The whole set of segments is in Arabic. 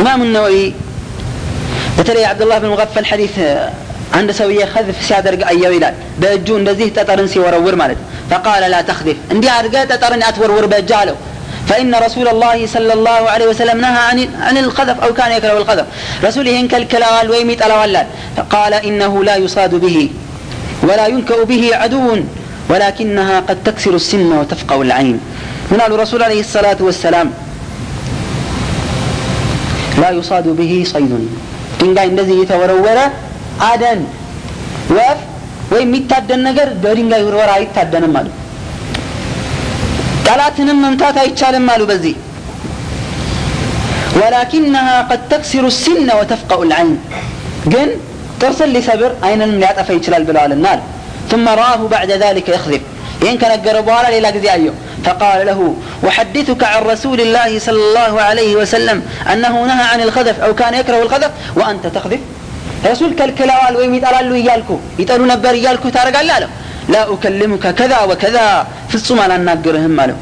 ኢማሙ ነወዊ በተለይ አብዱላህ ብን ሙቀፈል ሐዲስ አንድ ሰውዬ ከዝፍ ሲያደርግ አየው ይላል በእጁ እንደዚህ ጠጠርን ሲወረውር ማለት ፈቃለ ላ ተክዚፍ እንዲህ አድርገ ጠጠርን አትወርውር በእጅ አለው فإن رسول الله صلى الله عليه وسلم نهى عن عن القذف أو كان يكره القذف رسول هن كالكلال ويميت الوالال فقال إنه لا يصاد به ولا ينكأ به عدو ولكنها قد تكسر السن وتفقع العين من قال الرسول عليه الصلاة والسلام لا يصاد به صيد ድንጋይ እንደዚህ እየተወረወረ አደን ወፍ ወይም የሚታደን ነገር በድንጋይ ውርወራ አይታደንም አሉ ጠላትንም መምታት አይቻልም አሉ በዚህ ولكنها قد تكسر السن وتفقع العين ግን ጥርስን ሊሰብር አይንንም ሊያጠፋ ይችላል ብለዋልና አለ ثم رآه بعد ذلك يخذب ይህን ከነገረ በኋላ ሌላ ጊዜ አየው فقال له أحدثك عن رسول الله صلى الله عليه وسلم أنه نهى عن الخذف أو كان يكره الخذف وأنت تخذف رسول كالكلاوال ويم يطلالو እያልኩ ይጠሉ ነበር እያልኩ ታደርጋለህ አለው لا أكلمك كذا وكذا في الصوم على الناقرهم ماله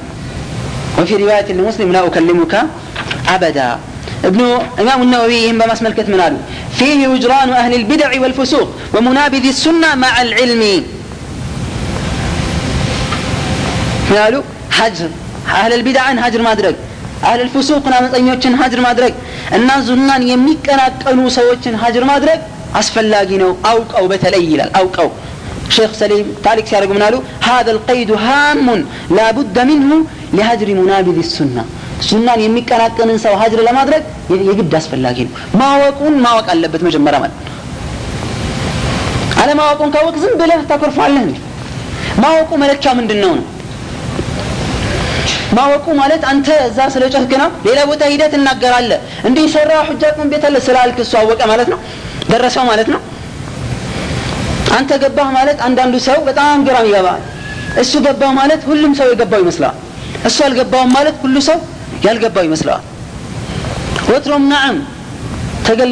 وفي رواية لمسلم لا أكلمك أبدا ابن إمام النووي هم بمس ملكة من قالوا فيه وجران أهل البدع والفسوق ومنابذ السنة مع العلم قالوا ሀጅር አህለል ቢድዓን ሀጅር ማድረግ አህለል ፍሱቅን አመፀኞችን ሀጅር ማድረግ እና ዙናን የሚቀናቀኑ ሰዎችን ሀጅር ማድረግ አስፈላጊ ነው። አውቀው በተለይ ይላል አውቀው። ሼክ ሰሊም ታሪክ ሲያደርጉ ምናሉ ሀذا القيد هام لا ሚንሁ منه لهجر منابذ ሱናን የሚቀናቀንን ሰው ሀጅር ለማድረግ የግድ አስፈላጊ ነው። ማወቁን ማወቅ አለበት መጀመሪያ ማለት አለማወቁን ካወቅ ዝም ብለህ ታኮርፋለህ ማወቁ መለኪያው ምንድን ነው ነው? ማወቁ ማለት አንተ እዛ ስለ ጨህክ ነው? ሌላ ቦታ ሂደህ ትናገራለህ። እንዲህ ሰራ ሁጃ ቅን ቤት ስላልክ እሱ አወቀ ማለት ነው? ደረሰው ማለት ነው? አንተ ገባህ ማለት አንዳንዱ ሰው በጣም ግራም ይገባል። እሱ ገባው ማለት ሁሉም ሰው የገባው ይመስለዋል እሱ አልገባውም ማለት ሁሉ ሰው ያልገባው ይመስለዋል ወትሮም ናዕም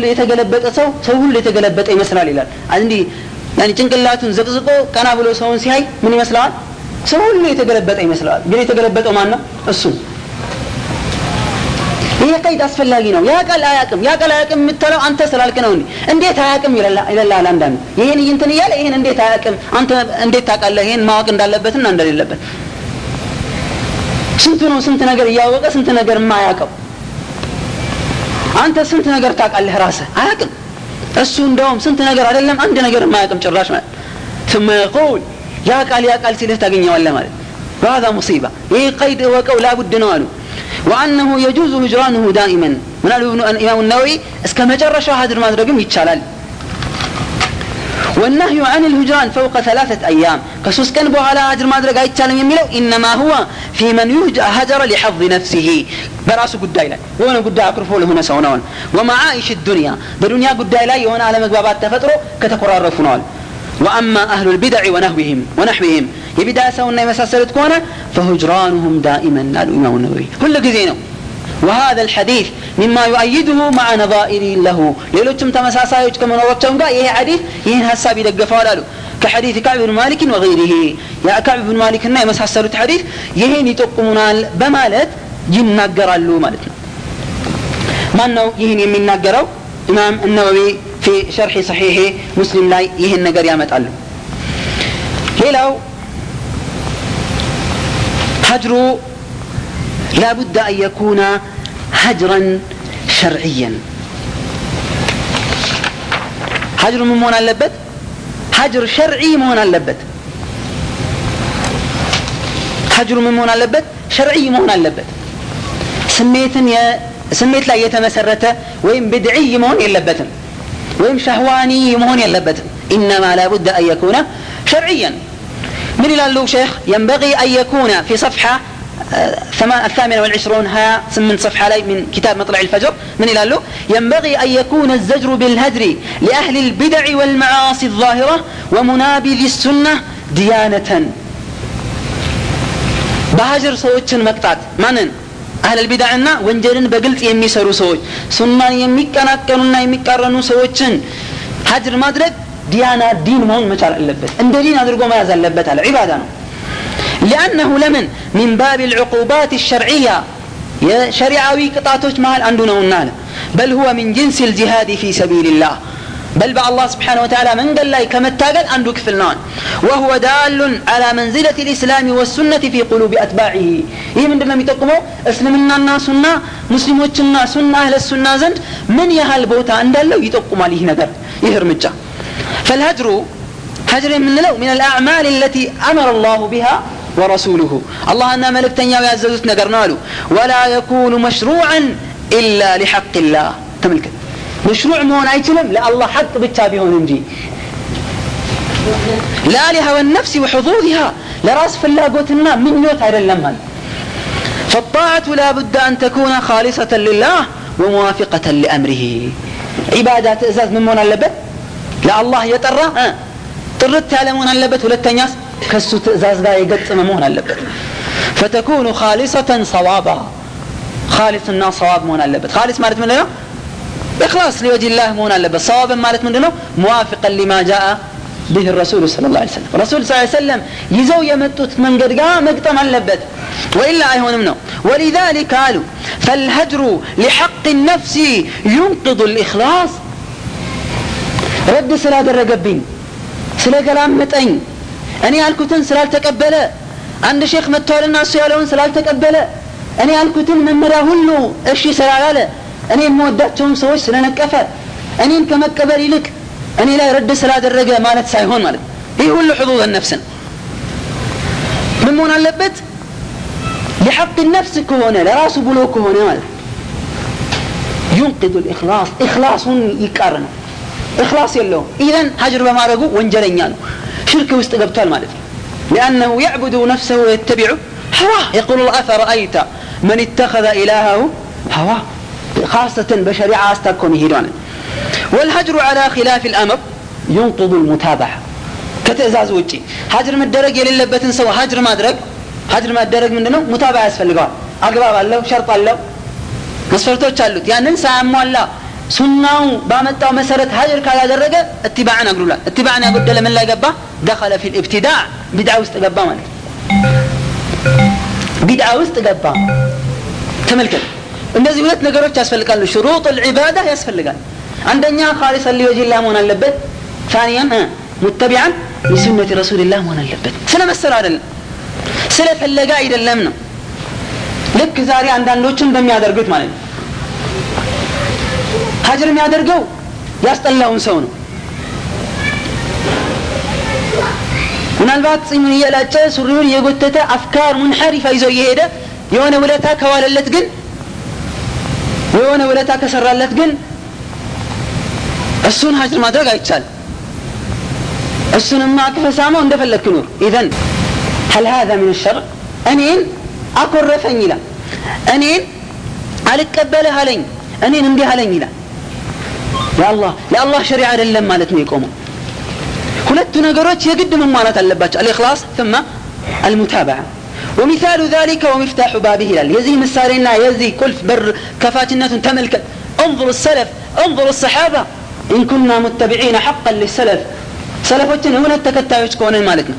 የተገለበጠ ሰው ሰው ሁሉ የተገለበጠ ይመስላል ይላል። እንዲህ ጭንቅላቱን ዘቅዝቆ ቀና ብሎ ሰውን ሲያይ ምን ይመስለዋል ሰው ሁሉ የተገለበጠ ይመስለዋል ግን የተገለበጠው ማን ነው እሱ ይሄ ቀይድ አስፈላጊ ነው ያ ቃል አያቅም ያ ቃል አያቅም የምትለው አንተ ስላልክ ነው እንዴት አያቅም ይላል አንዳንዱ ይሄን እንትን እያለ ይሄን እንዴት አያቅም አንተ እንዴት ታውቃለህ ይሄን ማወቅ እንዳለበትና እንደሌለበት ስንቱ ነው ስንት ነገር እያወቀ ስንት ነገር የማያውቀው አንተ ስንት ነገር ታውቃለህ ራስህ አያቅም እሱ እንደውም ስንት ነገር አይደለም አንድ ነገር የማያውቅም ጭራሽ ማለት ثم يقول ያ ቃል ያ ቃል ሲልህ ታገኘዋለህ ማለት وهذا مصيبة ይህ ቀይድ እወቀው ላቡድ ነው አሉ وأنه يجوز هجرانه دائما من قالوا ابن الإمام النووي اسك مجرشا هدر ما درقم يتشالال والنهي عن الهجران فوق ثلاثة أيام كسوس كان بو على هجر ما درق يتشالم يميلو إنما هو في من هجر لحظ نفسه براسه قد لا وانا قد أكرفوا له هنا سونون ومعايش الدنيا بالدنيا قد لا يوانا على مقبابات تفتروا كتقررفون وأما أهل البدع ونحوهم ونحوهم የቢዳ ሰውና የመሳሰሉት ከሆነ فهجرانهم دائما قال الإمام النووي كل ጊዜነው وهذا الحديث مما يؤيده مع نظائر له ሌሎችም ተመሳሳዮች ከመኖራቸውም ጋር ይሄ ሐዲስ ይህን ሀሳብ ይደግፈዋል አሉ كحديث كعب بن مالك وغيره يا كعب بن مالك እና የመሳሰሉት ሐዲስ ይሄን ይጠቁሙናል በማለት ይናገራሉ ማለት ነው ማን ነው ይህን የሚናገረው ኢማም እነወዊ ፊ ሸርሒ ሰሒሄ ሙስሊም ላይ ይህን ነገር ያመጣሉ ሌላው هجر لا بد أن يكون هجرا شرعيا هجر من مون اللبت هجر شرعي مون اللبت هجر من مون اللبت شرعي مون اللبت سميتن يا سميت لا يتمسرت وين بدعي مون يلبتن مون يلبتن إنما لا بد أن يكون شرعيا. من إلى له شيخ؟ ينبغي أن يكون في صفحة الثامنة والعشرون ها من صفحة لي من كتاب مطلع الفجر. من إلى له ينبغي أن يكون الزجر بالهجر لأهل البدع والمعاصي الظاهرة ومنابذ السنة ديانة. بهجر سوتشن مقطعت منن أهل البدع النا ونجرن بقلت يمي سرو سوي. سنة يمي كانت كانونا يمي كارنو سوجن هجر مدرك ديانا دين مهون مشار اللبت. إن دين ادرقو ما يزال اللبت على عبادة لأنه لمن؟ من باب العقوبات الشرعية. يا شريعة ويكتاتوش مال عندنا ونال بل هو من جنس الجهاد في سبيل الله. بل بقى الله سبحانه وتعالى من قال لي كما تاقل عنده كفل نان. وهو دال على منزلة الإسلام والسنة في قلوب أتباعه. إيه من دلنا ميتقمو اسلمنا الناس سنة مسلموتنا سنة أهل السنة زند من يهال بوتا عند الله يتقم عليه نقر يهرمجا فالهجر هجر من لو من الأعمال التي أمر الله بها ورسوله الله أنا ملك تنيا ويعززت نقرنا ولا يكون مشروعا إلا لحق الله تملك مشروع مون ايتلم لا الله حق بالتابي هون انجي لالها والنفس وحظوظها. لراس فلا قوتنا من نوت على اللمهن فالطاعة لا بد أن تكون خالصة لله وموافقة لأمره. عبادة إزاز من مون اللبت لا الله يطرى طرت على مون اللبت ولا تنياس كسو تأزاز لا يقدس مون اللبت فتكون خالصة صوابا. خالص الناس صواب مون اللبت خالص مارت من لنا إخلاص لوجه الله مون لبس صوابا مالت من دونه موافقا لما جاء به الرسول صلى الله عليه وسلم. الرسول صلى الله عليه وسلم يزو يمتوت من قد مقطم اللبت وإلا أيهون منه ولذلك قالوا فالهجر لحق النفس ينقض الإخلاص. رد سلا درقبين سلا كلام متأين أني ألكتن سلا تقبل عند شيخ متول الناس يالون سلا تقبل أني ألكتن من مرا هلو أشي سلا أني مودعتهم سويش كفر. أني إنك مكبري لك أني لا يرد سلا درجة مالت سايحون مالت هي كل حظوظ النفس. ممون اللبت لحق النفس كونه لرأس بلوك كونه مالت ينقذ الإخلاص. إخلاص يكارنه إخلاص يلو. إذن هجر بمارقو وانجلن يانو شرك واستقبتها المالت لأنه يعبد نفسه ويتبعه. هواه. يقول الأثر أيت من اتخذ إلهه هواه. خاصة بشريعة أستكون هيدوانا والهجر على خلاف الأمر ينقض المتابعة كتئزاز وجي هجر مدرج የሌለበትን ሰው ሀጅር ማድረግ ሀጅር ማደረግ ምንድነው ሙታባ ያስፈልገዋል አግባብ አለው ሸርጥ አለው መስፈርቶች አሉት ያንን ሳያሟላ ሱናው ባመጣው መሰረት ሀጅር ካላደረገ እትባዕን አግሩላል እትባዕን ያጎደለ ምን ላይ ገባ ደኸለ ፊ ልእብትዳዕ ቢድዓ ውስጥ ገባ ማለት ቢድዓ ውስጥ ገባ ተመልከት እነዚህ ሁለት ነገሮች ያስፈልጋሉ። ሽሩጥ ልዕባዳ ያስፈልጋል። አንደኛ ካሊሰ ሊወጅላ መሆን አለበት። ታኒያን ሙተቢዓን የሱነት ረሱልላህ መሆን አለበት። ስለ መሰሉ አይደለም ስለፈለገ አይደለም ነው። ልክ ዛሬ አንዳንዶቹ በሚያደርጉት ማለት ነው። ሀጅር የሚያደርገው ያስጠላውን ሰው ነው። ምናልባት ፂሙን እያላጨ ሱሪውን እየጎተተ አፍካር ሙንሐሪፋ ይዞ እየሄደ የሆነ ውለታ ከዋለለት ግን የሆነ ውለታ ከሰራለት ግን እሱን ሀጅር ማድረግ አይቻልም እሱንማ ከፈሳመው እንደፈለግክ ኑር ኢዘን هل هذا من الشرع እኔን አኮረፈኝ ይላል እኔን አልቀበልህ አለኝ እኔን እንዲህ አለኝ ይላል የአላህ የአላህ ሸሪዓ አይደለም ማለት ነው የቆመው ሁለቱ ነገሮች የግድ መሟላት አለባቸው አልእክላስ ثم المتابعة ومثال ذلك ومفتاح بابه ይላል የዚህ ምሳሌና የዚህ ቁልፍ በር ከፋችነቱን ተመልከት انظر السلف انظر الصحابة إن كنا متبعين حقا للسلف ሰለፎችን እውነት ተከታዮች ከሆነን ማለት ነው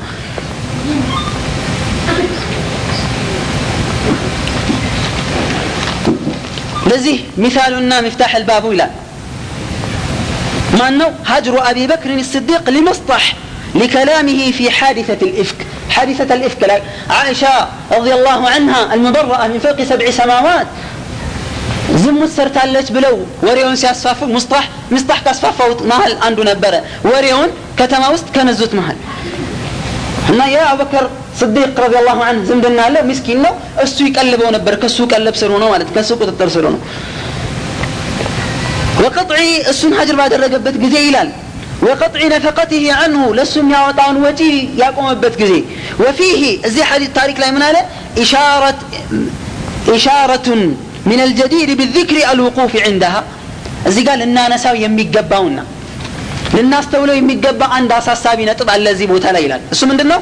ለዚህ ሚሳሉና ሚፍታሕ አልባቡ ይላል ማን ነው ሀጅሩ አቢ በክርን ስዲቅ ሊመስጣሕ لكلامه في حادثة الإفك حادثة الإفك عائشة رضي الله عنها المبرأة من فوق سبع سماوات ዝሙት ሰርታለች ብለው ወሬውን ሲያስፋፉ ሙስጣህ ምስጣህ ካስፋፋውት መሀል አንዱ ነበረ ወሬውን ከተማ ውስጥ ከነዙት መሀል እና የአቡበከር ስዲቅ ረዲየላሁ ዐንሁ ዝምድና አለ ምስኪን ነው እሱ ይቀልበው ነበር ከሱ ቀለብ ስር ሆኖ ማለት ከሱ ቁጥጥር ስር ሆኖ ወቅጥዒ እሱን ሀጅር ባደረገበት ጊዜ ይላል وقطع نفقته عنه لسم يعطان وجي يقوم بتجزي وفيه زي حديث تاريخ لا من إشارة إشارة من الجدير بالذكر الوقوف عندها እዚህ ጋር ልናነሳው የሚገባውና ልናስተውለው የሚገባ አንድ አሳሳቢ ነጥብ አለ እዚህ ቦታ ላይ ይላል እሱ ምንድን ነው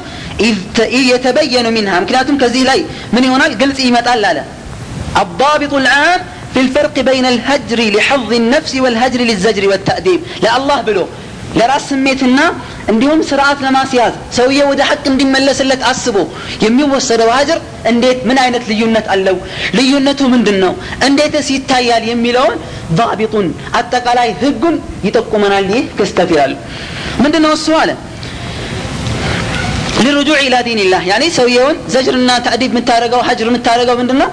የተበየኑ ሚንሃ ምክንያቱም ከዚህ ላይ ምን ይሆናል ግልጽ ይመጣል አለ الضابط العام في الفرق بين الهجر لحظ النفس والهجر للزجر والتأديب لا الله بلو ለራስ ስሜትና እንዲሁም ስርዓት ለማስያዝ ሰውዬ ወደ ሐቅ እንዲመለስለት አስቦ የሚወሰደው አጅር እንዴት ምን አይነት ልዩነት አለው ልዩነቱ ምንድን ነው እንዴትስ ይታያል የሚለውን ዛቢጡን አጠቃላይ ህጉን ይጠቁመናል ይህ ክስተት ይላሉ ምንድን ነው እሱ አለ للرجوع إلى دين الله يعني سويون زجرنا تأديب متارقة وحجر متارقة ومندنا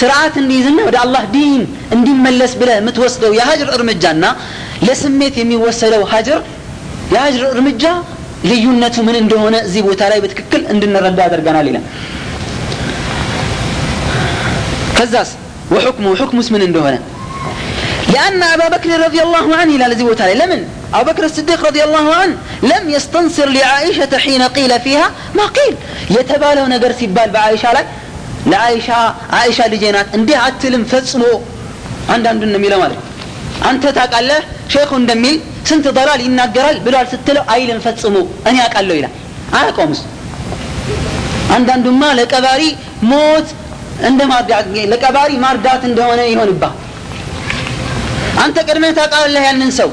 سرعات انديزنا ودع الله دين اندي ملس بلا متوسطه يا هاجر ارمجانا لسميت يمي وسلو هاجر يا هاجر ارمجا ልዩነቱ ምን እንደሆነ እዚህ ቦታ ላይ በትክክል እንድንረዳ ያደርገናል ይላል ከዛስ ወሑክሙ ሑክሙስ ምን እንደሆነ لأن أبا بكر رضي الله عنه إلى الذي وتعالى لمن أبو بكر الصديق رضي الله عنه لم يستنصر لعائشة حين قيل فيها ما قيل يتبالو نقر سيبال بعائشة لك لعائشة عائشة لجينات اندي عتلم فتصمو عند عند النميلة مالك አንተ ታውቃለህ? ሼኹ እንደሚል ስንት ደላል ይናገራል ብሏል ስትለው አይልም ፈጽሞ። እኔ አውቃለሁ ይላል። አያውቀውምስ? አንዳንዱማ ለቀባሪ ሞት እንደ ለቀባሪ ማርዳት እንደሆነ ይሆንባ አንተ ቀድመህ ታውቃለህ ያንን ሰው?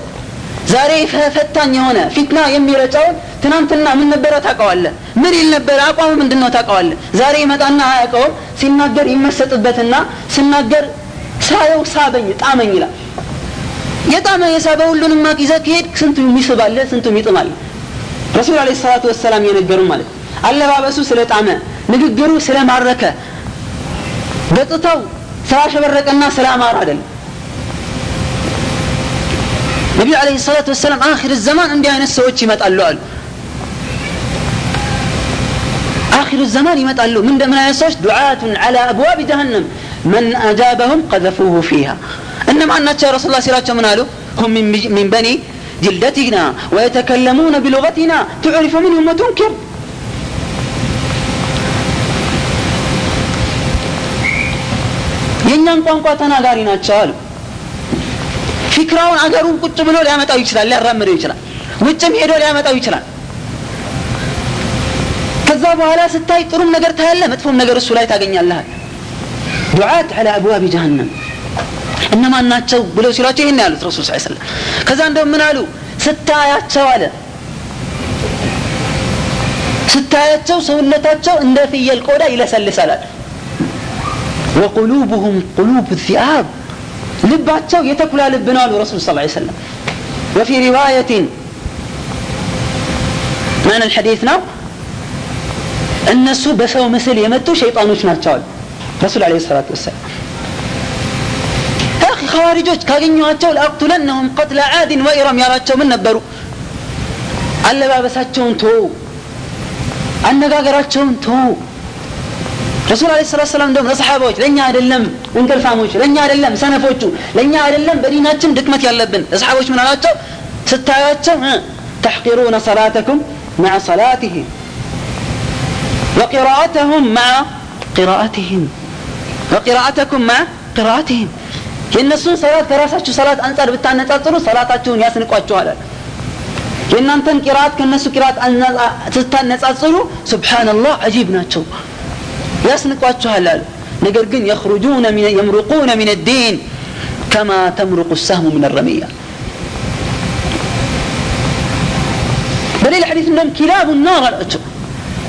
ዛሬ ፈታኝ የሆነ ፊትና የሚረጫውን ትናንትና ምን ነበረ ታውቀዋለህ? ምን ይል ነበረ አቋሙ ምንድን ነው ታውቀዋለህ? ዛሬ ይመጣና አያውቀውም? ሲናገር ይመሰጥበትና ሲናገር ሳየው ሳበኝ ጣመኝ ይላል። የጣመ የሳበ ሁሉንም ማቅ ይዘህ ከሄድ ስንቱ ይስባለ ስንቱ ይጥማል ረሱል አለ ሰላቱ ወሰላም የነገሩ ማለት አለባበሱ ስለ ጣመ ንግግሩ ስለ ማረከ ገጽታው ስላሸበረቀና ስለ አማር አይደለም ነቢዩ አለ ሰላቱ ወሰላም አክር ዘማን እንዲህ አይነት ሰዎች ይመጣሉ አሉ آخر الزمان يمتقلوا من من يسوش دعاة على أبواب جهنم من أجابهم قذفوه فيها እነማን ናቸው ረሱላ ሲላቸው ምን አሉ ሁም ሚን በኒ ጅልደቲና ወየተከለሙነ ቢሉቀቲና ትዕሪፉ ምንሁም ወቱንኪር የእኛን ቋንቋ ተናጋሪ ናቸው አሉ ፊክራውን አገሩን ቁጭ ብሎ ሊያመጣው ይችላል ሊያራምደው ይችላል ውጭም ሄዶ ሊያመጣው ይችላል ከዛ በኋላ ስታይ ጥሩም ነገር ታያለ መጥፎም ነገር እሱ ላይ ታገኛለሃል ዱዓት አላ አብዋብ ጀሃነም እነማን ናቸው ብለው ሲሏቸው ይህን ያሉት ረሱል ስ ስለም ከዛ እንደውም ምን አሉ ስታያቸው አለ ስታያቸው ሰውነታቸው እንደ ፍየል ቆዳ ይለሰልሳላል ወቁሉብሁም ቁሉብ ዚአብ ልባቸው የተኩላ ልብ ነው አሉ ረሱል ስ ስለም ወፊ ሪዋየትን ማን ልሐዲት ነው እነሱ በሰው ምስል የመጡ ሸይጣኖች ናቸው አሉ ረሱል ለ ሰላት ወሰላም አኺ ኸዋሪጆች ካገኘኋቸው ለአቅቱለነሁም ቀትለ ዓድን ወኢረም ያላቸው ምን ነበሩ አለባበሳቸውን ቶ አነጋገራቸውን ቶ ረሱል አለ ሰላት ሰላም እንደውም ለሰሓባዎች ለእኛ አይደለም እንቅልፋሞች ለእኛ አይደለም ሰነፎቹ ለእኛ አይደለም በዲናችን ድክመት ያለብን ለሰሓቦች ምን አላቸው ስታያቸው ተሕቂሩነ ሰላተኩም مع صلاتهم وقراءتهم مع قراءتهم وقراءتكم مع قراءتهم የእነሱን ሰላት ከራሳችሁ ሰላት አንጻር ብታነጻጽሩ ሰላታችሁን ያስንቋችኋል የእናንተን ቂራአት ከእነሱ ቂራአት ስታነጻጽሩ ስብሓንላህ አጂብ ናቸው ያስንቋችኋል አሉ ነገር ግን የኽሩጁነ የምሩቁነ ምን ዲን ከማ ተምሩቁ ሰህሙ ምን ረሚያ በሌላ ሐዲስ እንደም ኪላቡ ናር አላቸው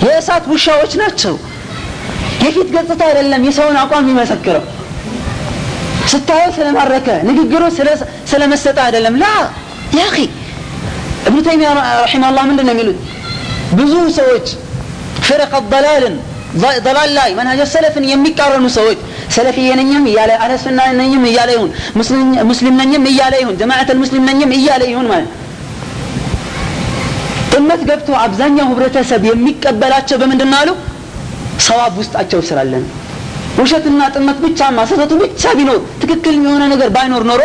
የእሳት ውሻዎች ናቸው የፊት ገጽታ አይደለም የሰውን አቋም የሚመሰክረው ስታየው ስለማረከ ንግግሩ ስለመሰጠ አይደለም። ላ ያ እብኑ ተይሚያ ረሒማላህ ምንድን ነው የሚሉት? ብዙ ሰዎች ፍረቀ ደላልን ደላል ላይ መንሀጀ ሰለፍን የሚቃረኑ ሰዎች ሰለፊየ ነኝም እያለ አለሱና ነኝም እያለ ይሁን ሙስሊም ነኝም እያለ ይሁን ጀማዓት ሙስሊም ነኝም እያለ ይሁን ማለት ጥመት ገብቶ አብዛኛው ህብረተሰብ የሚቀበላቸው በምንድን አሉ? ሰዋብ ውስጣቸው ስላለ ነው ውሸትና ጥመት ብቻማ ስህተቱ ብቻ ቢኖር ትክክል የሆነ ነገር ባይኖር ኖሮ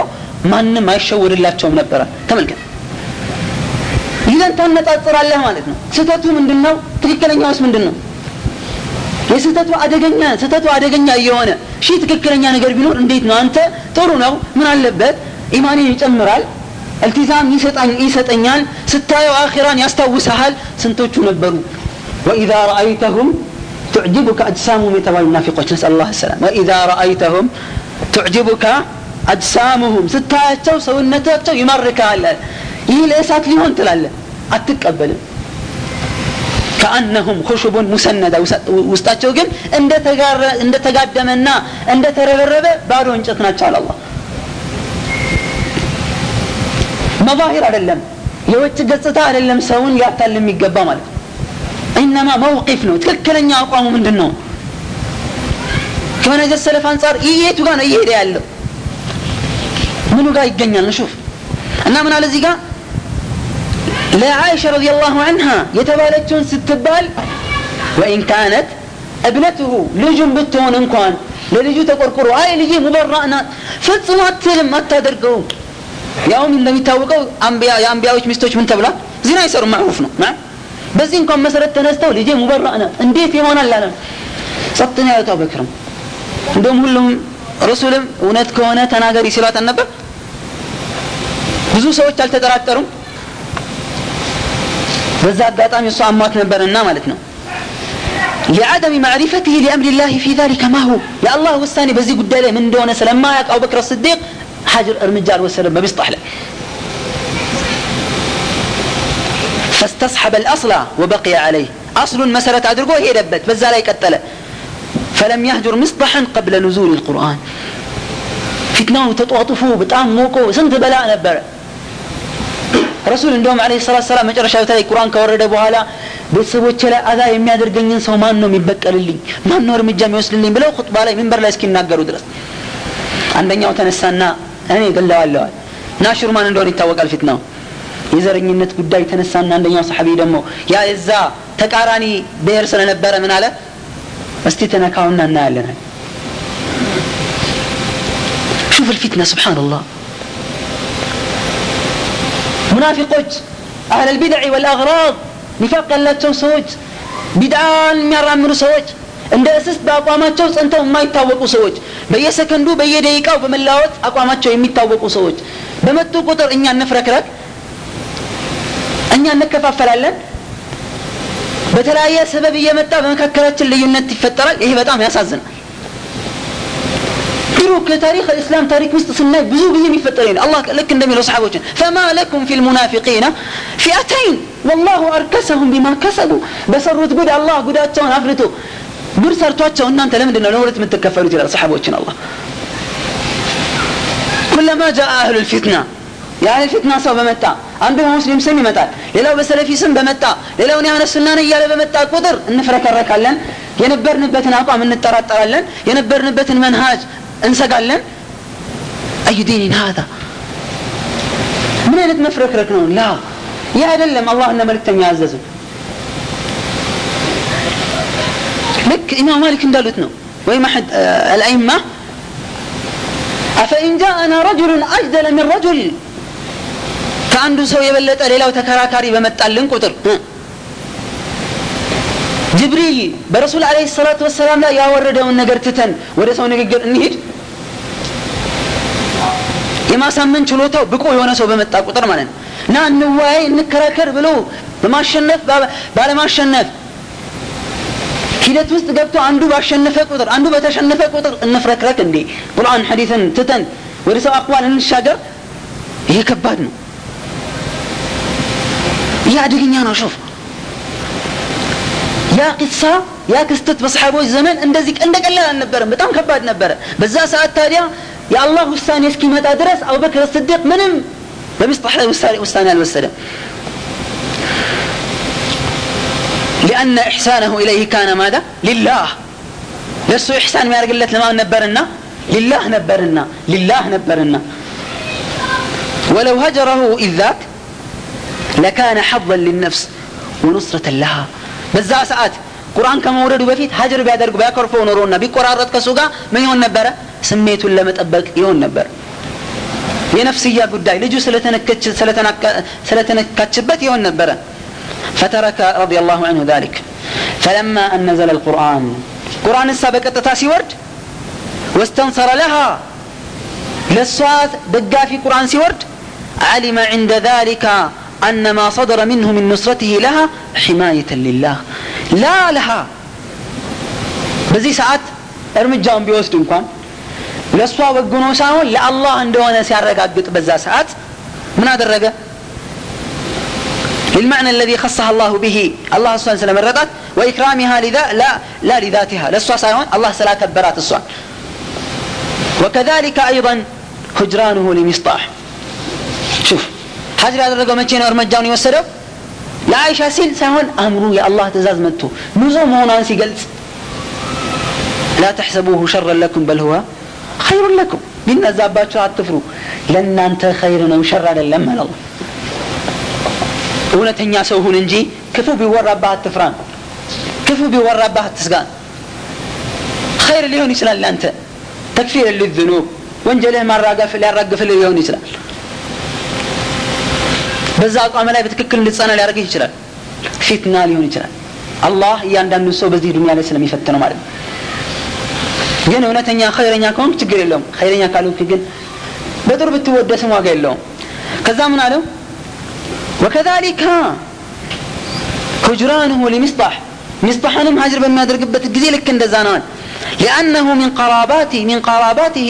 ማንም አይሸወድላቸውም ነበረ። ተመልከት። ይዘን ታነጻጽራለህ ማለት ነው። ስህተቱ ምንድነው? ትክክለኛውስ ምንድን ነው የስህተቱ አደገኛ ስህተቱ አደገኛ እየሆነ ሺህ ትክክለኛ ነገር ቢኖር እንዴት ነው? አንተ ጥሩ ነው ምን አለበት? ኢማኔን ይጨምራል እልቲዛም يسطن يسطنيان ستايو اخيرا يستوسحال سنتوچو نبرو واذا رايتهم تعجبك أجسامهم يتبعوا المنافقون نسأل الله السلام وإذا رأيتهم تعجبك أجسامهم ስታያቸው ሰውነታቸው ይማርካል ይህ ለእሳት ሊሆን ትላለ አትቀበልም ከአነሁም ሁሹቡን ሙሰነዳ ውስጣቸው ግን እንደተጋደመና እንደተረበረበ ባዶ እንጨት ናቸው አለ አላህ መዛሂር አይደለም የውጭ ገጽታ አይደለም ሰውን ሊያታል የሚገባ ማለት ነው ኢነማ መውቂፍ ነው ትክክለኛ አቋሙ ምንድን ነው ከመነጀ ሰለፍ አንጻር የቱ ጋር ነው እየሄደ ያለው ምኑ ጋር ይገኛል ንሹፍ እና ምን አለ እዚህ ጋር ለዓይሻ ረዲየላሁ አንሃ የተባለችውን ስትባል ወኢን ካነት እብነትሁ ልጁን ብትሆን እንኳን ለልጁ ተቆርቁሮ አይ ልጄ ሙበራእ ናት ፈጽሞ አትልም አታደርገውም ያውም እንደሚታወቀው የአንቢያዎች ሚስቶች ምን ተብሏል ዚና አይሰሩም ማዕሩፍ ነው በዚህ እንኳን መሰረት ተነስተው ልጄ ሙበራእ ናት እንዴት ይሆናል አለ ጸጥን ያሉት አቡበክርም እንደውም ሁሉም ረሱልም እውነት ከሆነ ተናገሪ ሲሏት ነበር ብዙ ሰዎች አልተጠራጠሩም በዛ አጋጣሚ እሷ አሟት ነበርና ማለት ነው لعدم معرفته لأمر الله في ذلك ما هو يا الله وساني بزي قد لي من دون سلام ما أبو بكر الصديق حجر الرجال والسلام ما بيصطح له فاستصحب الأصل وبقي عليه أصل مسألة أدرقوه هي دبت بس لا يقتله فلم يهجر مصطحا قبل نزول القرآن فتناه تطوطفوا بتعم موكو سنت بلاء نبر ረሱል እንደውም አለ ሰላት ሰላም መጨረሻ ላይ ቁርአን ከወረደ በኋላ ቤተሰቦቼ ላይ አዛ የሚያደርገኝን ሰው ማን ነው የሚበቀልልኝ ማን ነው እርምጃ የሚወስድልኝ ብለው ኹጥባ ላይ ሚንበር ላይ እስኪናገሩ ድረስ አንደኛው ተነሳና እኔ ገለዋለዋል ናሽሩ ማን እንደሆነ ይታወቃል ፊትናው የዘረኝነት ጉዳይ ተነሳና አንደኛው ሰሐቢ ደግሞ ያ እዛ ተቃራኒ ብሔር ስለነበረ ምን አለ እስቲ ተነካውና እናያለን شوف الفتنة سبحان الله ሙናፊቆች አህለ ልቢድዕ ወልአግራብ ኒፋቅ ያላቸው ሰዎች ቢድዓን የሚያራምዱ ሰዎች እንደ እስስት በአቋማቸው ጸንተው የማይታወቁ ሰዎች በየሰከንዱ በየደቂቃው በመላወጥ አቋማቸው የሚታወቁ ሰዎች በመጡ ቁጥር እኛ እንፍረክረክ እኛ እንከፋፈላለን በተለያየ ሰበብ እየመጣ በመካከላችን ልዩነት ይፈጠራል ይሄ በጣም ያሳዝናል ድሮ ከታሪክ እስላም ታሪክ ውስጥ ስናይ ብዙ ጊዜ የሚፈጠር ይል አላህ ልክ እንደሚለው ሰሓቦችን ፈማ ለኩም ፊ ልሙናፊቂና ፊአተይን ወላሁ አርከሰሁም ቢማ ከሰቡ በሰሩት ጉድ አላህ ጉዳቸውን አፍርቶ ጉድ ሰርቷቸው እናንተ ለምንድን ነው ለሁለት የምትከፈሉት ይላል ሰሓቦችን አላህ ኩለማ ጃአ አህሉ ልፊትና የአህል ፊትና ሰው በመጣ አንዱ በሙስሊም ስም ይመጣል ሌላው በሰለፊ ስም በመጣ ሌላውን ያህነ ሱናን እያለ በመጣ ቁጥር እንፍረከረካለን የነበርንበትን አቋም እንጠራጠራለን የነበርንበትን መንሃጅ እንሰጋለን አዩ ዲኒን ሀዛ ምን አይነት መፍረክረክ ነው ላ ይህ አይደለም አላህና መልክተኛ ያዘዙ ልክ ኢማም ማሊክ እንዳሉት ነው ወይም አሐድ አልአይማ አፈኢን ጃአና ረጁሉን አጅደለ ምን ረጁል ከአንዱ ሰው የበለጠ ሌላው ተከራካሪ በመጣልን ቁጥር ጅብሪል በረሱል አለ ሰላቱ ወሰላም ላይ ያወረደውን ነገር ትተን ወደ ሰው ንግግር እንሂድ። የማሳመን ችሎታው ብቁ የሆነ ሰው በመጣ ቁጥር ማለት ነው። እና እንወያይ እንከራከር ብሎ በማሸነፍ ባለማሸነፍ ሂደት ውስጥ ገብቶ አንዱ ባሸነፈ ቁጥር አንዱ በተሸነፈ ቁጥር እንፍረክረክ እንዴ ቁርአን ሐዲትን ትተን ወደ ሰው አቅዋል እንሻገር። ይሄ ከባድ ነው ይህ አደገኛ ነው ሹፍ ያ ቂሳ ያ ክስተት በሰሓቦች ዘመን እንደዚህ እንደ ቀላል አልነበረም በጣም ከባድ ነበረ በዛ ሰዓት ታዲያ የአላህ ውሳኔ እስኪመጣ ድረስ አቡበክር ስዲቅ ምንም በሚስጣሕ ላይ ውሳኔ አልወሰደም لأن إحسانه إليه كان ماذا؟ لله لسه إحسان ما يرجلت لما نبرنا لله نبرنا لله نبرنا ولو هجره إذ ذاك لكان حظا للنفس ونصرة لها በዛ ሰዓት ቁርአን ከመውረዱ በፊት ሀጅር ቢያደርጉ ቢያኮርፈው ኖሮና ቢቆራረጥ ከሱ ጋር ምን ይሆን ነበረ ስሜቱን ለመጠበቅ ይሆን ነበር የነፍስያ ጉዳይ ልጁ ስለተነካችበት ይሆን ነበረ فترك رضي الله عنه ذلك فلما أن نزل القرآن قرآن السابق التتاسي ورد واستنصر لها للصوات دقا في قرآن سورد علم عند ذلك أن ما صدر منه من نصرته لها حماية لله لا لها በዚህ ሰዓት እርምጃውን ቢወስድ እንኳን ለእሷ ወግኖ ሳይሆን ለአላህ እንደሆነ ሲያረጋግጥ በዛ ሰዓት ምን አደረገ للمعنى الذي خصها الله به الله سبحانه وتعالى مرضت وإكرامها لذا لا لا لذاتها لسوا سايون الله سلا كبرات السؤال وكذلك أيضا هجرانه لمصطاح شوف ሀጅር ያደረገው መቼ ነው እርምጃውን የወሰደው? ለአይሻ ሲል ሳይሆን አምሩ የአላህ ትእዛዝ መጥቶ ንዞ መሆኗን ሲገልጽ ላ ተሕሰቡሁ ሸረን ለኩም በል ሁዋ ኸይሩን ለኩም። ቢነዛባችሁ አትፍሩ። ለእናንተ ኸይር ነው ሸር አይደለም አለ እውነተኛ ሰው ሁን እንጂ ክፉ ቢወራባህ አትፍራ ክፉ ቢወራባህ አትስጋ ኸይር ሊሆን ይችላል ለአንተ ተክፊር ልዝኑብ ወንጀልህ ማራገፍ ሊያራግፍልህ ሊሆን ይችላል። በዛ አቋም ላይ በትክክል እንድጸና ሊያደርግ ይችላል ፊትና ሊሆን ይችላል አላህ እያንዳንዱ ሰው በዚህ ዱኒያ ላይ ስለሚፈትነው ማለት ነው ግን እውነተኛ ኸይረኛ ከሆንክ ችግር የለውም ኸይረኛ ካልሆንክ ግን በጥሩ ብትወደስም ዋጋ የለውም ከዛ ምን አለው ወከዛሊካ ሁጅራንሁ ሊሚስጣሕ ሚስጣሕንም ሀጅር በሚያደርግበት ጊዜ ልክ እንደዛ ነዋል ሊአነሁ ሚን ቀራባት ሚን ቀራባትህ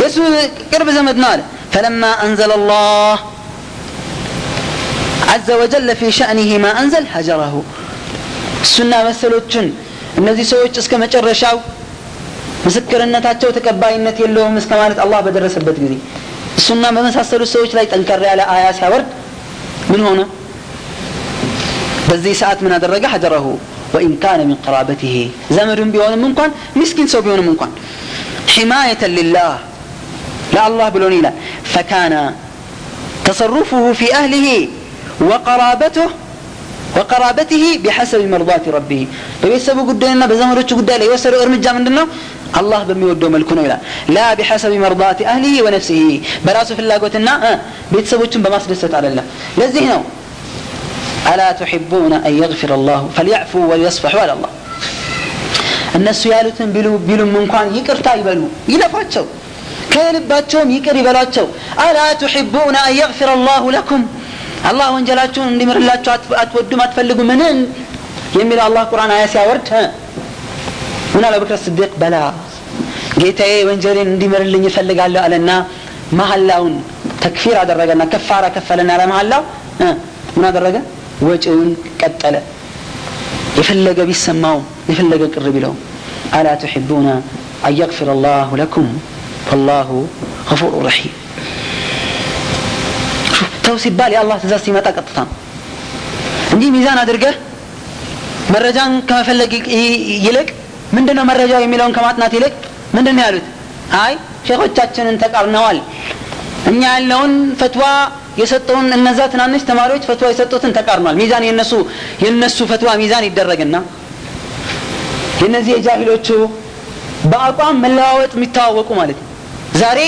የእሱ ቅርብ ዘመድ ነው አለ ፈለማ አንዘለ አላህ عز وجل في شأنه ما أنزل هجره السنة መሰሎችን እነዚህ ሰዎች እስከ መጨረሻው ምስክርነታቸው ተቀባይነት የለውም እስከ ማለት አላህ በደረሰበት ጊዜ እሱና በመሳሰሉት ሰዎች ላይ ጠንከር ያለ አያ ሲያወርድ ምን ሆነ በዚህ ሰዓት ምን አደረገ ሀጀረሁ ወኢን ካነ ሚን ቀራበትህ ዘመዱን ቢሆንም እንኳን ምስኪን ሰው ቢሆንም እንኳን ሒማየተን ሊላህ ለአላህ ብሎን ይላል ፈካነ تصرفه في أهله وقرابته وقرابته بحسب مرضاة ربه በቤተሰቡ ጉዳይና በዘመዶቹ ጉዳይ ላይ የወሰደው እርምጃ ምንድን ነው አላህ በሚወደው መልኩ ነው ይላል ላ ቢሐሰብ መርዳት አህሊህ ወነፍሲህ በራሱ ፍላጎትና ቤተሰቦቹን በማስደሰት አይደለም ለዚህ ነው አላ ትሕቡነ አን የግፊር አላሁ ፈልያዕፉ ወሊየስፈሑ አለ አላህ እነሱ ያሉትን ቢሉ ቢሉም እንኳን ይቅርታ ይበሉ ይለፏቸው ከልባቸውም ይቅር ይበሏቸው አላ ትሕቡነ አን የግፊር አላሁ ለኩም አላህ ወንጀላችሁን እንዲምርላችሁ አትወዱም አትፈልጉ ምንን የሚለው አላህ ቁርአን አያ ሲያወርድ ምን አለ አቡበክር ስዲቅ በላ ጌታዬ ወንጀሌን እንዲምርልኝ እፈልጋለሁ አለና መሀላውን ተክፊር አደረገና ከፋራ ከፈለና ያለ መሀላው ምን አደረገ ወጪውን ቀጠለ የፈለገ ቢሰማው የፈለገ ቅር ቢለው አላ ትሕቡነ አን የግፊር አላሁ ለኩም ወላሁ ገፉሩ ረሒም ተው ሲባል የአላህ ትእዛዝ ሲመጣ ቀጥታ ነው። እንዲህ ሚዛን አድርገህ መረጃን ከመፈለግ ይልቅ ምንድን ነው መረጃው የሚለውን ከማጥናት ይልቅ ምንድን ነው ያሉት? አይ ሼኾቻችንን ተቃርነዋል። እኛ ያለውን ፈትዋ የሰጠውን እነዛ ትናንሽ ተማሪዎች ፈትዋ የሰጡትን ተቃርኗል። ሚዛን የነሱ የነሱ ፈትዋ ሚዛን ይደረግና የነዚህ የጃሂሎቹ በአቋም መለዋወጥ የሚተዋወቁ ማለት ነው። ዛሬ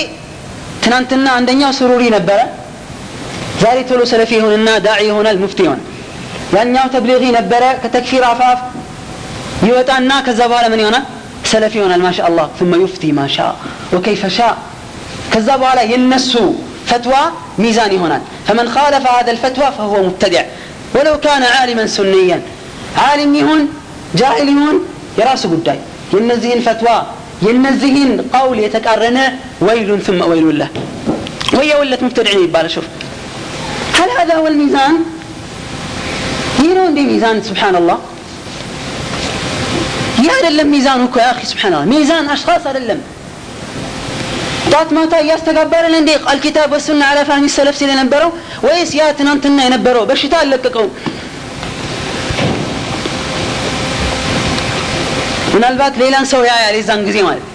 ትናንትና አንደኛው ስሩሪ ነበረ ثالث سلفي هنا داعي هنا المفتي هنا يعني يوم تبلغي نبرة كتكفير عفاف. يوت أن ناك الزبالة من هنا سلفي هنا ما شاء الله. ثم يفتي ما شاء. وكيف شاء؟ كالزبالة ينسو فتوى ميزاني هنا. فمن خالف هذا الفتوى فهو مبتدع. ولو كان عالما سنيا. عالم يهون جاهل يهون يراس قدي ينزهن فتوى ينزهن قول يتكرنه ويل ثم ويل له. ويا ولت مبتدعين يبالا شوف. هل هذا هو الميزان ይህ ነው እንዴ ሚዛን ስብሓንላህ ይህ አይደለም ሚዛኑ እኮ ያ ስብሓንላህ ሚዛን አሽኻስ አይደለም ጧት ማታ እያስተጋባለን እንዴ አልኪታብ ወሱና አላ ፋህሚ ሰለፍ ሲል የነበረው ወይስ ያ ትናንትና የነበረው በሽታ አልለቀቀው ምናልባት ሌላን ሰው ያያል የዛን ጊዜ ማለት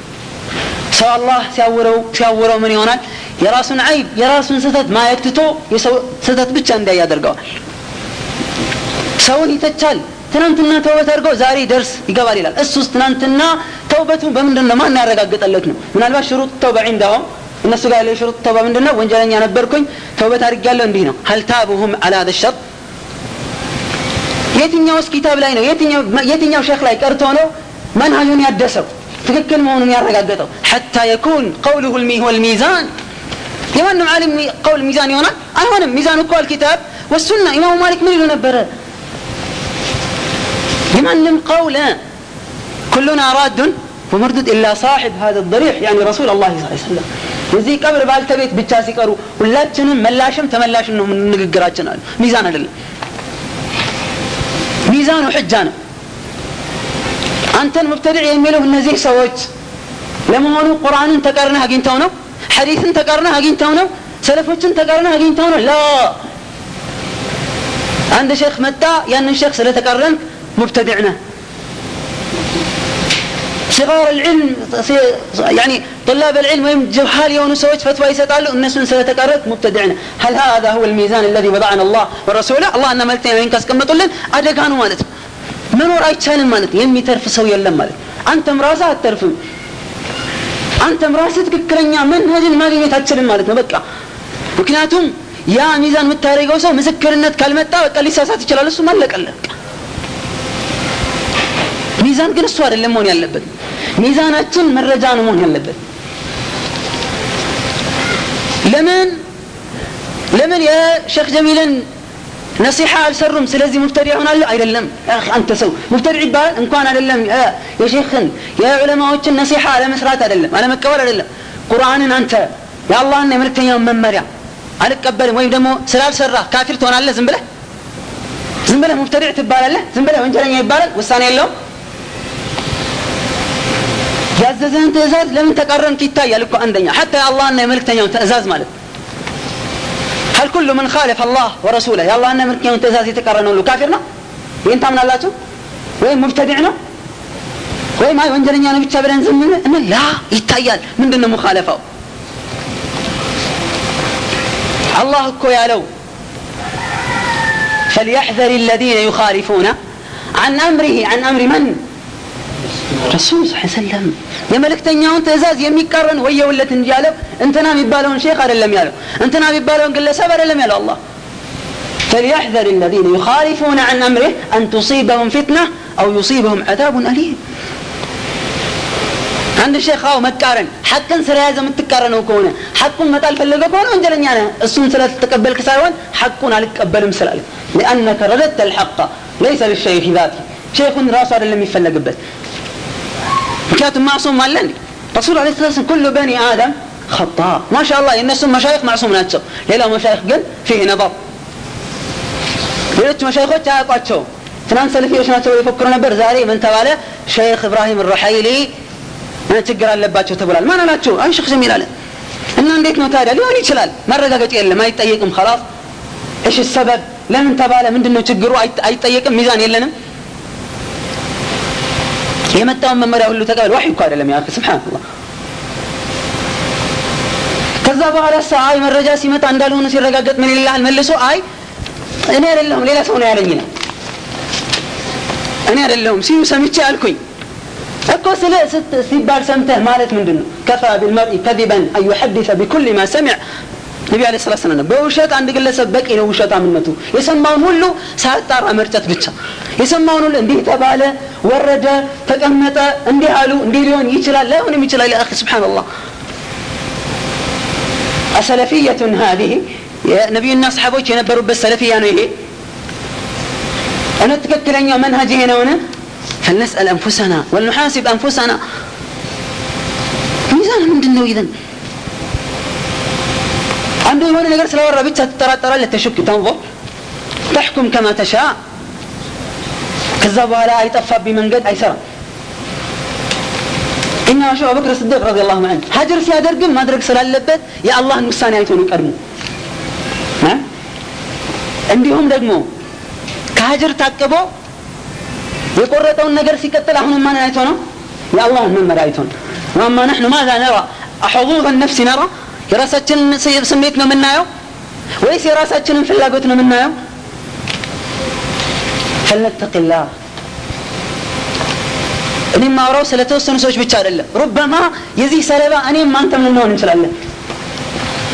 ሰው አላህ ሲያውረው ሲያውረው ምን ይሆናል የራሱን አይብ የራሱን ስህተት ማየት ትቶ የሰው ስህተት ብቻ እንዳይ ያደርገዋል ሰውን ይተቻል ትናንትና ተውበት አድርገው ዛሬ ደርስ ይገባል ይላል እሱስ ትናንትና ተውበቱ በምንድን ነው ማን ያረጋግጠለት ነው ምናልባት ሽሩጥ ተውባ ዒንዳሁም እነሱ ጋር ያለው ሽሩጥ ተውባ ምንድን ነው ወንጀለኛ ነበርኩኝ ተውበት አድርጌያለሁ እንዲህ ነው ሀል ታቡሁም አላ ሀዘ ሸርጥ የትኛውስ ኪታብ ላይ ነው የትኛው ሼክ ላይ ቀርቶ ነው መንሃጁን ያደሰው ትክክል መሆኑን ያረጋገጠው ሐታ የኩን ቀውሉሁ ልሚዛን የማንም ዓሊም ቀውል ሚዛን ይሆናል አይሆንም ሚዛን እኮ አልኪታብ ወሱና ኢማሙ ማሊክ ምን ይሉ ነበረ لمن قول كلنا راد ومردود إلا صاحب هذا الضريح يعني رسول الله صلى الله عليه وسلم የዚህ ቀብር ባልተቤት ብቻ ሲቀሩ ሁላችንም መላሽም ተመላሽም ነው ንግግራችን አለ ሚዛን አይደለም ሚዛኑ ሕጃ ነው አንተን ሙብተድዕ የሚለው እነዚህ ሰዎች ለመሆኑ ቁርአንን ተቀርነህ አግኝተው ነው ሐዲስን ተቀርነህ አግኝተው ነው ሰለፎችን ተቀርነህ አግኝተው ነው ላ አንድ ሼክ መጣ ያንን ሼክ ስለተቀረንክ ሙብተድዕ ነህ صغار العلم يعني طلاب العلم ويم جهال يونو سويت فتوى يسألوا الناس ستكررت مبتدعنا هل هذا هو الميزان الذي وضعنا الله ورسوله الله أن ملتين وين كاسكمتوا لنا أدقانوا مالت መኖር አይቻልም ማለት ነው የሚተርፍ ሰው የለም ማለት አንተም ራስህ አትተርፍም አንተም ራስህ ትክክለኛ መንهጅን ማግኘት አትችልም ማለት ነው። በቃ ምክንያቱም ያ ሚዛን የምታደርገው ሰው ምስክርነት ካልመጣ በቃ ሊሳሳት ይችላል። እሱ ማለቀለ ሚዛን ግን እሱ አይደለም መሆን ያለበት። ሚዛናችን መረጃ ነው መሆን ያለበት። ለምን? ለምን የሼክ ጀሚልን ነሲሓ አልሰሩም ስለዚህ ሙብተዲ ይሆናሉ አይደለም አንተ ሰው ሙብተዲ ይባላል እንኳን አይደለም የሼክን የዑለማዎችን ነሲሓ አለመስራት አይደለም አለመቀበል አይደለም ቁርአንን አንተ የአላህና የመልክተኛውን መመሪያ አልቀበልም ወይም ደግሞ ስላልሰራ ካፊር ትሆናለህ ዝም ብለህ ዝም ብለህ ሙብተዲዕ ትባላለህ ዝም ብለህ ወንጀለኛ ይባላል ውሳኔ የለውም ያዘዘህን ትእዛዝ ለምን ተቃረንክ ይታያል እኮ አንደኛ ሐታ የአላህና የመልክተኛውን ትእዛዝ ማለት هل كل من خالف الله ورسوله؟ يا الله أنا من كيون تزازي تقرنوا له كافرنا وين تامنا الله وين مبتدعنا وين ما يونجلن يعني بتشابرن زمن إن لا يتايال من دون مخالفة. الله كو يالو فليحذر الذين يخالفون عن أمره عن أمر من؟ ረሱል ስ ሰለም የመልእክተኛውን ትእዛዝ የሚቃረን ወየውለት እንጂ ያለው እንትና የሚባለውን ሼክ አይደለም ያለው እንትና የሚባለውን ግለሰብ አይደለም ያለው አላህ فليحذر الذين يخالفون عن أمره أن تصيبهم فتنة أو يصيبهم عذاب أليم عند الشيخ أو مكارن حقا سريازة متكارن كونه حق متال فلقه كونه وانجلن يعني السن سلا تقبل كسايوان حق عليك قبل مسلال لأنك رددت الحق ليس للشيخ ذاته شيخ راسه لم يفلق بس ምክንያቱም ማዕሱም አለ እንዴ ረሱል አለ ስላም ኩሉ በኒ አደም ከጣ ማሻ አላህ የእነሱም መሻይክ ማዕሱም ናቸው ሌላው መሻይክ ግን ፊህ ነበር ሌሎች መሻይኮች አያውቋቸውም ትናንት ሰልፊዎች ናቸው ይፎክሩ ነበር ዛሬ ምን ተባለ ሸይክ እብራሂም ራሐይሊ ችግር አለባቸው ተብሏል ማን አላቸው አይ ሸክ ጀሚል አለ እና እንዴት ነው ታዲያ ሊሆን ይችላል ማረጋገጥ የለም አይጠየቅም خلاص ايش السبب ለምን ተባለ ምንድነው ችግሩ አይጠየቅም ሚዛን የለንም የመጣውን መመሪያ ሁሉ ተቀበል ዋሕይ እኮ አይደለም ያ ስብሓንላህ ከዛ በኋላ ሳ አይ መረጃ ሲመጣ እንዳልሆነ ሲረጋገጥ ምን ይልሃል መልሶ አይ እኔ አይደለሁም ሌላ ሰው ነው ያለኝ ነው እኔ አይደለሁም ሲሉ ሰምቼ አልኩኝ እኮ ስለ ሲባል ሰምተህ ማለት ምንድን ነው ከፋ ቢልመርኢ ከዚበን አን ዩሐዲሰ ቢኩል ማ ሰሚዕ ነቢ አለ ስላት ሰላም በውሸት አንድ ግለሰብ በቂ ነው ውሸታምነቱ የሰማውን ሁሉ ሳያጣራ መርጨት ብቻ የሰማውን ሁሉ እንዲህ ተባለ ወረደ ተቀመጠ እንዲህ አሉ እንዲህ ሊሆን ይችላል ላይሆንም ይችላል ያ ስብሓንላህ አሰለፊየቱን ሀዚህ የነቢዩና ሰሓቦች የነበሩበት ሰለፊያ ነው ይሄ እውነት ትክክለኛው መንሀጅ ይሄ ነውን فلنسأل أنفسنا ولنحاسب أنفسنا ميزان من دنو إذن عنده يهون نقر سلوى الربيت ترى ترى تشك تنظر تحكم كما ከዛ በኋላ አይጠፋብኝ መንገድ አይሰራም እኛ ሸ አቡበክር ስዲቅ ረዲ ላሁ አን ሀጅር ሲያደርግም ማድረግ ስላለበት የአላህን ውሳኔ አይቶ ነው ቀድሞ እንዲሁም ደግሞ ከሀጅር ታቅቦ የቆረጠውን ነገር ሲቀጥል አሁንም ማንን አይቶ ነው የአላህን መመሪያ አይቶ ነው ዋማ ነሕኑ ማዛ ነራ አሑዙር ነፍሲ ነራ የራሳችንን ስሜት ነው የምናየው ወይስ የራሳችንን ፍላጎት ነው የምናየው ፈለተቅላህ እኔ ማውራው ስለተወሰኑ ሰዎች ብቻ አይደለም ሩበማ የዚህ ሰለባ እኔም አንተም ልንሆን እንችላለን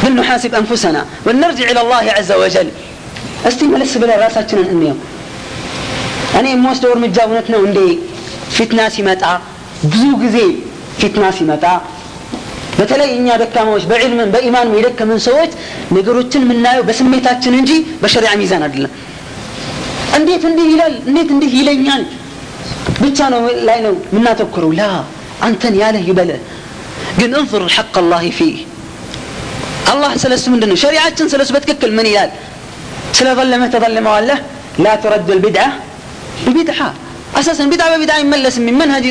ግን ኑሓሲብ አንፉሰና ወነርጅዕ ኢላ ላህ ዐዘ ወጀል እስቲ መለስ ብለን ራሳችንን እንየው እኔ የምወስደው እርምጃ እውነት ነው እንዴ ፊትና ሲመጣ ብዙ ጊዜ ፊትና ሲመጣ በተለይ እኛ ደካማዎች በዕልምን በኢማንም የደከምን ሰዎች ነገሮችን የምናየው በስሜታችን እንጂ በሸሪዓ ሚዛን አይደለም እንዴት እንዲህ ይላል እንዴት እንዲህ ይለኛል ብቻ ነው ላይ ነው የምናተኩረው ላ አንተን ያለህ ይበልህ ግን እንፍር ሐቅ አላህ ፊህ አላህ ስለሱ ምንድን ነው ሸሪዓችን ስለሱ በትክክል ምን ይላል ስለظለመህ ተظልመዋለህ ላ ትረዱ ልቢድዓ ብቢድዓ أساسا بدعه ببدعه يملس من منهج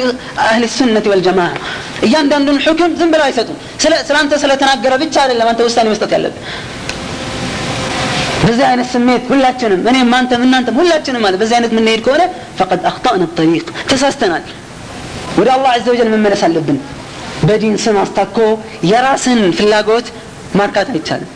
أهل السنة والجماعه እያንዳንዱን ሑክም ዝም ብለው አይሰጡም ስለ አንተ ስለተናገረ ብቻ አይደለም አንተ ውሳኔ መስጠት ያለብህ በዚህ አይነት ስሜት ሁላችንም እኔም አንተም እናንተም ሁላችንም ማለት በዚህ አይነት የምንሄድ ከሆነ ፈቀድ አክጣእና ጠሪቅ ተሳስተናል። ወደ አላህ አዘ ወጀል መመለስ አለብን። በዲን ስም አስታኮ የራስን ፍላጎት ማርካት አይቻልም